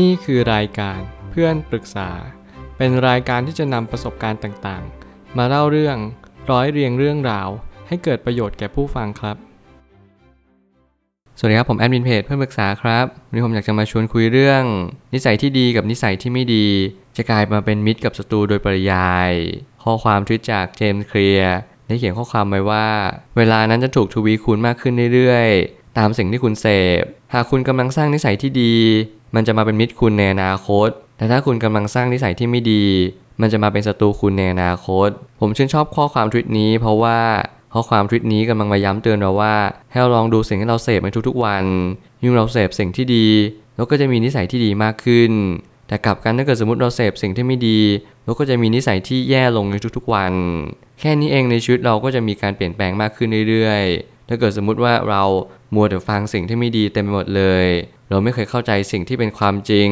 นี่คือรายการเพื่อนปรึกษา เป็นรายการที่จะนำประสบการณ์ต่างๆ มาเล่าเรื่องร้อยเรียงเรื่องราว ให้เกิดประโยชน์แก่ผู้ฟังครับ สวัสดีครับผมแอดมินเพจเพื่อนปรึกษาครับวันนี้ผมอยากจะมาชวนคุยเรื่อง นิสัยที่ดีกับนิสัยที่ไม่ดี จะกลายมาเป็นมิตรกับศัตรูโดยปริยาย ข้อความทวิตจากเจมส์เคลียร์ได้เขียนข้อความไว้ว่า เวลานั้นจะถูกทวีคูณมากขึ้นเรื่อยๆ ตามสิ่งที่คุณเสพ หากคุณกำลังสร้างนิสัยที่ดี มันจะมาเป็นมิตรคุณในอนาคต แต่ถ้าคุณกำลังสร้างนิสัยที่ไม่ดี มันจะมาเป็นศัตรูคุณในอนาคต ผมชื่นชอบข้อความทวิตนี้ เพราะว่าข้อความทวิตนี้กำลังมาย้ำเตือนเราว่า ให้เราลองดูสิ่งที่เราเสพในทุกๆวัน ยิ่งเราเสพสิ่งที่ดี เราก็จะมีนิสัยที่ดีมากขึ้น แต่กลับกันถ้าเกิดสมมติเราเสพสิ่งที่ไม่ดี เราก็จะมีนิสัยที่แย่ลงในทุกๆวัน แค่นี้เองในชีวิตเราก็จะมีการเปลี่ยนแปลงมากขึ้นเรื่อยๆ ถ้าเกิดสมมุติว่าเรามัวแต่ฟังสิ่งที่ไม่ดีเต็มไปหมดเลย เราไม่เคยเข้าใจสิ่งที่เป็นความจริง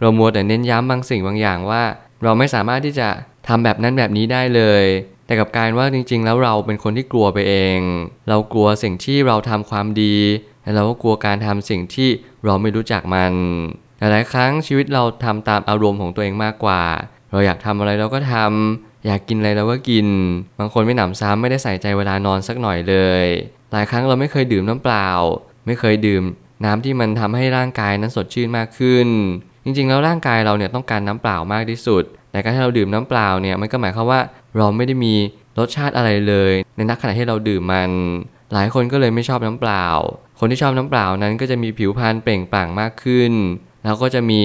เรามัวแต่เน้นย้ำบางสิ่งบางอย่างว่า เราไม่สามารถที่จะทำแบบนั้นแบบนี้ได้เลย แต่กับการว่าจริง ๆ แล้วเราเป็นคนที่กลัวไปเอง เรากลัวสิ่งที่เราทำความดี และเราก็กลัวการทำสิ่งที่เราไม่รู้จักมัน หลายครั้งชีวิตเราทำตามอารมณ์ของตัวเองมากกว่า เราอยากทำอะไรเราก็ทำ อยากกินอะไรเราก็กิน บางคนไม่หนำซ้ำไม่ได้ใส่ใจเวลานอนสักหน่อยเลย หลายครั้งเราไม่เคยดื่มน้ำเปล่า ไม่เคยดื่ม น้ำที่มันทำให้ร่างกายนั้นสดชื่นมากขึ้น จริงๆแล้วร่างกายเราเนี่ยต้องการน้ำเปล่ามากที่สุด แต่การที่เราดื่มน้ำเปล่าเนี่ยมันก็หมายความว่าเราไม่ได้มีรสชาติอะไรเลย ในนักขณะที่เราดื่มมัน หลายคนก็เลยไม่ชอบน้ำเปล่า คนที่ชอบน้ำเปล่านั้นก็จะมีผิวพรรณเปล่งปลั่งมากขึ้น แล้วก็จะมี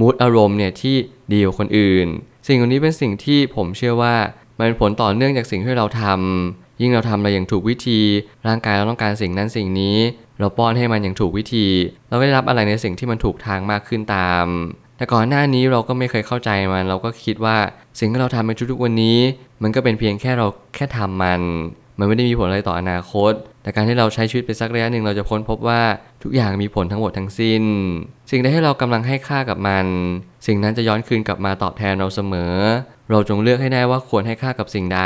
มูดอารมณ์เนี่ยที่ดีกว่าคนอื่น สิ่งเหล่านี้เป็นสิ่งที่ผมเชื่อว่ามันเป็นผลต่อเนื่องจากสิ่งที่เราทำยิ่งเราทำอะไรอย่างถูกวิธี ร่างกายเราต้องการสิ่งนั้นสิ่งนี้ เราป้อนให้มันอย่างถูกวิธี เราได้รับอะไรในสิ่งที่มันถูกทางมากขึ้นตาม แต่ก่อนหน้านี้เราก็ไม่เคยเข้าใจมัน เราก็คิดว่าสิ่งที่เราทำในทุกๆวันนี้ มันก็เป็นเพียงแค่เราแค่ทำมัน มันไม่ได้มีผลอะไรต่ออนาคต แต่การที่เราใช้ชีวิตไปสักระยะหนึ่งเราจะค้นพบว่า ทุกอย่างมีผลทั้งหมดทั้งสิ้น สิ่งใดที่เรากำลังให้ค่ากับมัน สิ่งนั้นจะย้อนคืนกลับมาตอบแทนเราเสมอ เราจงเลือกให้ได้ว่าควรให้ค่ากับสิ่งใด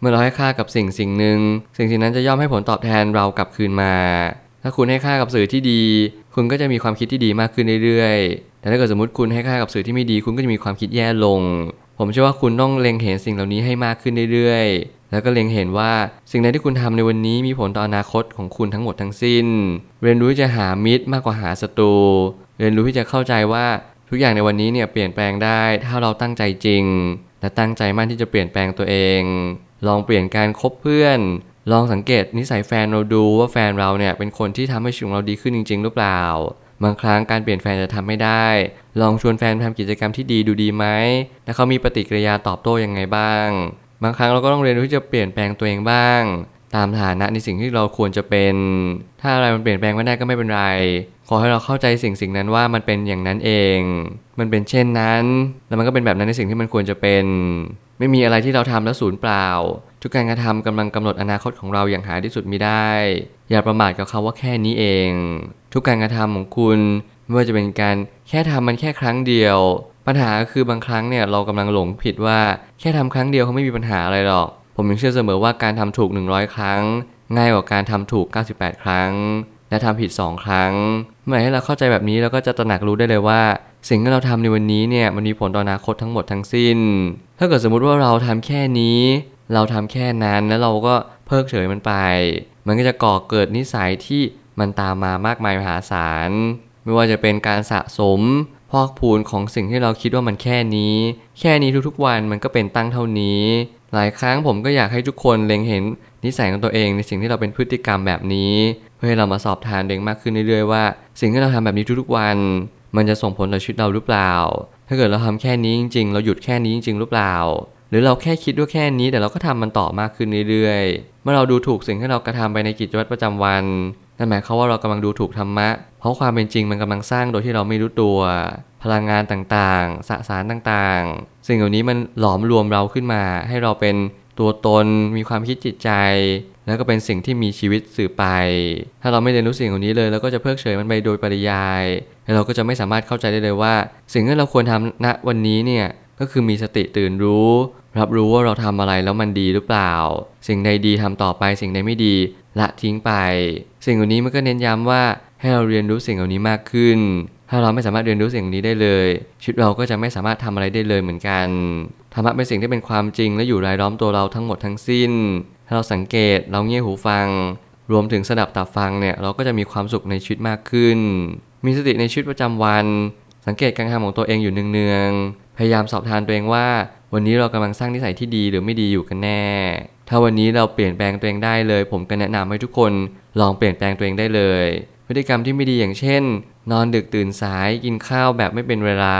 เมื่อเราให้ค่ากับสิ่งสิ่งหนึ่ง สิ่งสิ่งนั้นจะย่อมให้ผลตอบแทนเรากลับคืนมา ถ้าคุณให้ค่ากับสื่อที่ดี คุณก็จะมีความคิดที่ดีมากขึ้นเรื่อยๆ แต่ถ้าเกิดสมมติคุณให้ค่ากับสื่อที่ไม่ดี คุณก็จะมีความคิดแย่ลง ผมเชื่อว่าคุณต้องเล็งเห็นสิ่งเหล่านี้ให้มากขึ้นเรื่อยๆ แล้วก็เล็งเห็นว่าสิ่งใดที่คุณทำในวันนี้มีผลต่ออนาคตของคุณทั้งหมดทั้งสิ้น เรียนรู้ที่จะหามิตรมากกว่าหาศัตรู เรียนรู้ที่จะเข้าใจว่าทุกอย่างในวันนี้เนี่ยเปลี่ยนแปลงได้ ถ้าเราตั้งใจจริง และตั้งใจมั่นที่จะเปลี่ยนแปลงตัวเอง ลองเปลี่ยนการคบเพื่อน ลองสังเกตนิสัยแฟนเราดูว่าแฟนเราเนี่ยเป็นคนที่ทำให้ชีวิตเราดีขึ้นจริง ๆ หรือเปล่า บางครั้งการเปลี่ยนแฟนจะทำไม่ได้ ลองชวนแฟนทำกิจกรรมที่ดีดูดีไหมและเขามีปฏิกิริยาตอบโต้ยังไงบ้าง บางครั้งเราก็ต้องเรียนรู้ที่จะเปลี่ยนแปลงตัวเองบ้าง ตามฐานะในสิ่งที่เราควรจะเป็น ถ้าอะไรมันเปลี่ยนแปลงไม่ได้ก็ไม่เป็นไร ขอให้เราเข้าใจสิ่งสิ่งนั้นว่ามันเป็นอย่างนั้นเอง มันเป็นเช่นนั้น แล้วมันก็เป็นแบบนั้นในสิ่งที่มันควรจะเป็น ไม่มีอะไรที่เราทำแล้วสูญเปล่า ทุกการกระทำกำลังกำหนดอนาคตของเราอย่างหาที่สุดมิได้ อย่าประมาทกับคาว่าแค่นี้เอง ทุกการกระทำของคุณไม่ว่าจะเป็นการแค่ทำมันแค่ครั้งเดียว ปัญหาคือบางครั้งเนี่ยเรากำลังหลงผิดว่าแค่ทำครั้งเดียวเขาไม่มีปัญหาอะไรหรอก ผมยังเชื่อเสมอว่าการทำถูก 100 ครั้ง ง่ายกว่าการทำถูก 98 ครั้ง และทำผิด 2 ครั้ง เมื่อไหร่ให้เราเข้าใจแบบนี้เราก็จะตระหนักรู้ได้เลยว่า สิ่งที่เราทำในวันนี้เนี่ยมันมีผลต่ออนาคตทั้งหมดทั้งสิ้น ถ้าเกิดสมมุติว่าเราทำแค่นี้ เราทำแค่นั้นแล้วเราก็เพิกเฉยมันไป มันก็จะก่อเกิดนิสัยที่มันตามมามากมายมหาศาลไม่ว่าจะเป็นการสะสม พอกพูนของสิ่งที่เราคิดว่ามันแค่นี้ แค่นี้ทุกๆวันมันก็เป็นตั้งเท่านี้ หลายครั้งผมก็อยากให้ทุกคนเล็งเห็นนิสัยของตัวเองในสิ่งที่เราเป็นพฤติกรรมแบบนี้ เพื่อให้เรามาสอบทานเองมากขึ้นเรื่อยๆว่า สิ่งที่เราทำแบบนี้ทุกๆวัน มันจะส่งผลต่อชีวิตเราหรือเปล่า ถ้าเกิดเราทำแค่นี้จริงๆ เราหยุดแค่นี้จริงๆหรือเปล่า หรือเราแค่คิดว่าแค่นี้แต่เราก็ทำมันต่อมากขึ้นเรื่อยๆ เมื่อเราดูถูกสิ่งที่เรากระทำไปในกิจวัตรประจำวัน นั่นหมายความว่าเรากำลังดูถูกธรรมะ เพราะความเป็นจริงมันกำลังสร้างโดยที่เราไม่รู้ตัว พลังงานต่างๆ สสารต่างๆ สิ่งเหล่านี้มันหลอมรวมเราขึ้นมา ให้เราเป็นตัวตน มีความคิดจิตใจ แล้วก็เป็นสิ่งที่มีชีวิตสื่อไป ถ้าเราไม่เรียนรู้สิ่งเหล่านี้เลยเราก็จะเพิกเฉยมันไปโดยปริยาย แล้วเราก็จะไม่สามารถเข้าใจได้เลยว่า สิ่งที่เราควรทำณวันนี้เนี่ยก็คือมีสติตื่นรู้ รับรู้ว่าเราทำอะไรแล้วมันดีหรือเปล่า สิ่งใดดีทำต่อไปสิ่งใดไม่ดี ละทิ้งไป สิ่งเหล่านี้มันก็เน้นย้ำว่าให้เราเรียนรู้สิ่งเหล่านี้มากขึ้น ถ้าเราไม่สามารถเรียนรู้สิ่งนี้ได้เลยชีวิตเราก็จะไม่สามารถทำอะไรได้เลยเหมือนกันธรรมะเป็นสิ่งที่เป็นความจริงและอยู่รายล้อมตัวเราทั้งหมดทั้งสิ้น ถ้าเราสังเกตเราเงี่ยหูฟัง รวมถึงสดับตับฟังเนี่ยเราก็จะมีความสุขในชีวิตมากขึ้น มีสติในชีวิตประจำวัน สังเกตการทำของตัวเองอยู่เนืองๆพยายามสอบทานตัวเองว่า วันนี้เรากำลังสร้างนิสัยที่ดีหรือไม่ดีอยู่กันแน่ ถ้าวันนี้เราเปลี่ยนแปลงตัวเองได้เลย ผมก็แนะนำให้ทุกคนลองเปลี่ยนแปลงตัวเองได้เลย พฤติกรรมที่ไม่ดีอย่างเช่น นอนดึกตื่นสายกินข้าวแบบไม่เป็นเวลา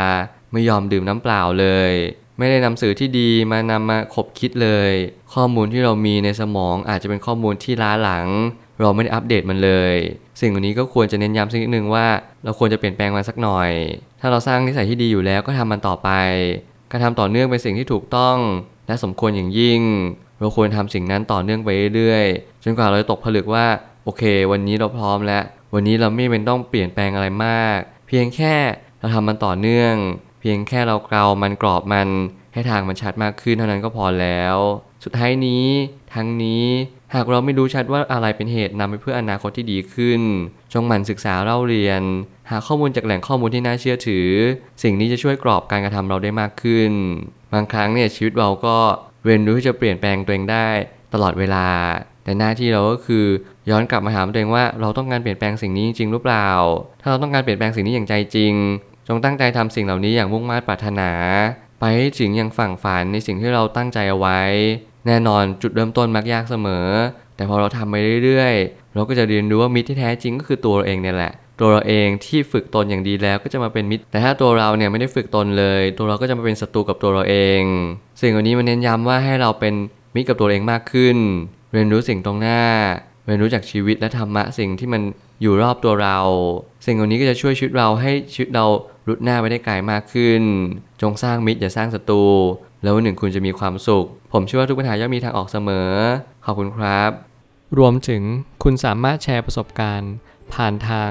ไม่ยอมดื่มน้ำเปล่าเลย ไม่ได้นำสื่อที่ดีมานำมาคบคิดเลย ข้อมูลที่เรามีในสมองอาจจะเป็นข้อมูลที่ล้าหลัง เราไม่ได้อัปเดตมันเลย สิ่งเหล่านี้ก็ควรจะเน้นย้ำสักนิดนึงว่า เราควรจะเปลี่ยนแปลงมันสักหน่อย ถ้าเราสร้างนิสัยที่ดีอยู่แล้วก็ทำมันต่อไปการทำต่อเนื่องเป็นสิ่งที่ถูกต้องและสมควรอย่างยิ่ง เราควรทำสิ่งนั้นต่อเนื่องไปเรื่อยๆจนกว่าเราจะตกผลึกว่าโอเค วันนี้เราพร้อมแล้ว วันนี้เราไม่เป็นต้องเปลี่ยนแปลงอะไรมาก เพียงแค่เราทำมันต่อเนื่อง เพียงแค่เราเกลามันกรอบมัน ให้ทางมันชัดมากขึ้นเท่านั้นก็พอแล้ว สุดท้ายนี้ทั้งนี้หากเราไม่รู้ชัดว่าอะไรเป็นเหตุนำไปเพื่ออนาคตที่ดีขึ้น จงหมั่นศึกษาเล่าเรียน หาข้อมูลจากแหล่งข้อมูลที่น่าเชื่อถือ สิ่งนี้จะช่วยกรอบการกระทำเราได้มากขึ้น บางครั้งเนี่ยชีวิตเราก็ เรียนรู้ที่จะเปลี่ยนแปลงตัวเองได้ตลอดเวลา แต่หน้าที่เราก็คือย้อนกลับมาถามตัวเองว่าเราต้องการเปลี่ยนแปลงสิ่งนี้จริงหรือเปล่า ถ้าเราต้องการเปลี่ยนแปลงสิ่งนี้อย่างใจจริง จงตั้งใจทำสิ่งเหล่านี้อย่างมุ่งมั่นปรารถนา ไปถึงอย่างฝั่งฝันในสิ่งที่เราตั้งใจเอาไว้ แน่นอนจุดเริ่มต้นมักยากเสมอ แต่พอเราทำไปเรื่อยๆ เราก็จะเรียนรู้ว่ามิตรที่แท้จริงก็คือตัวเราเองเนี่ยแหละ ตัวเราเองที่ฝึกตนอย่างดีแล้วก็จะมาเป็นมิตร แต่ถ้าตัวเราเนี่ยไม่ได้ฝึกตนเลย ตัวเราก็จะมาเป็นศัตรูกับตัวเราเอง สิ่งเหล่านี้มันเน้นย้ำว่าให้เราเป็นมิตรกับตัวเองมากขึ้น เรียนรู้สิ่งตรงหน้า เรียนรู้จากชีวิตและธรรมะสิ่งที่มันอยู่รอบตัวเรา สิ่งเหล่านี้ก็จะช่วยชีวิตเราให้ชีวิตเรารุดหน้าไปได้ไกลมากขึ้น จงสร้างมิตรอย่าสร้างศัตรูแล้ววันหนึ่งคุณจะมีความสุข ผมเชื่อว่าทุกปัญหาย่อมมีทางออกเสมอ ขอบคุณครับ รวมถึงคุณสามารถแชร์ประสบการณ์ ผ่านทาง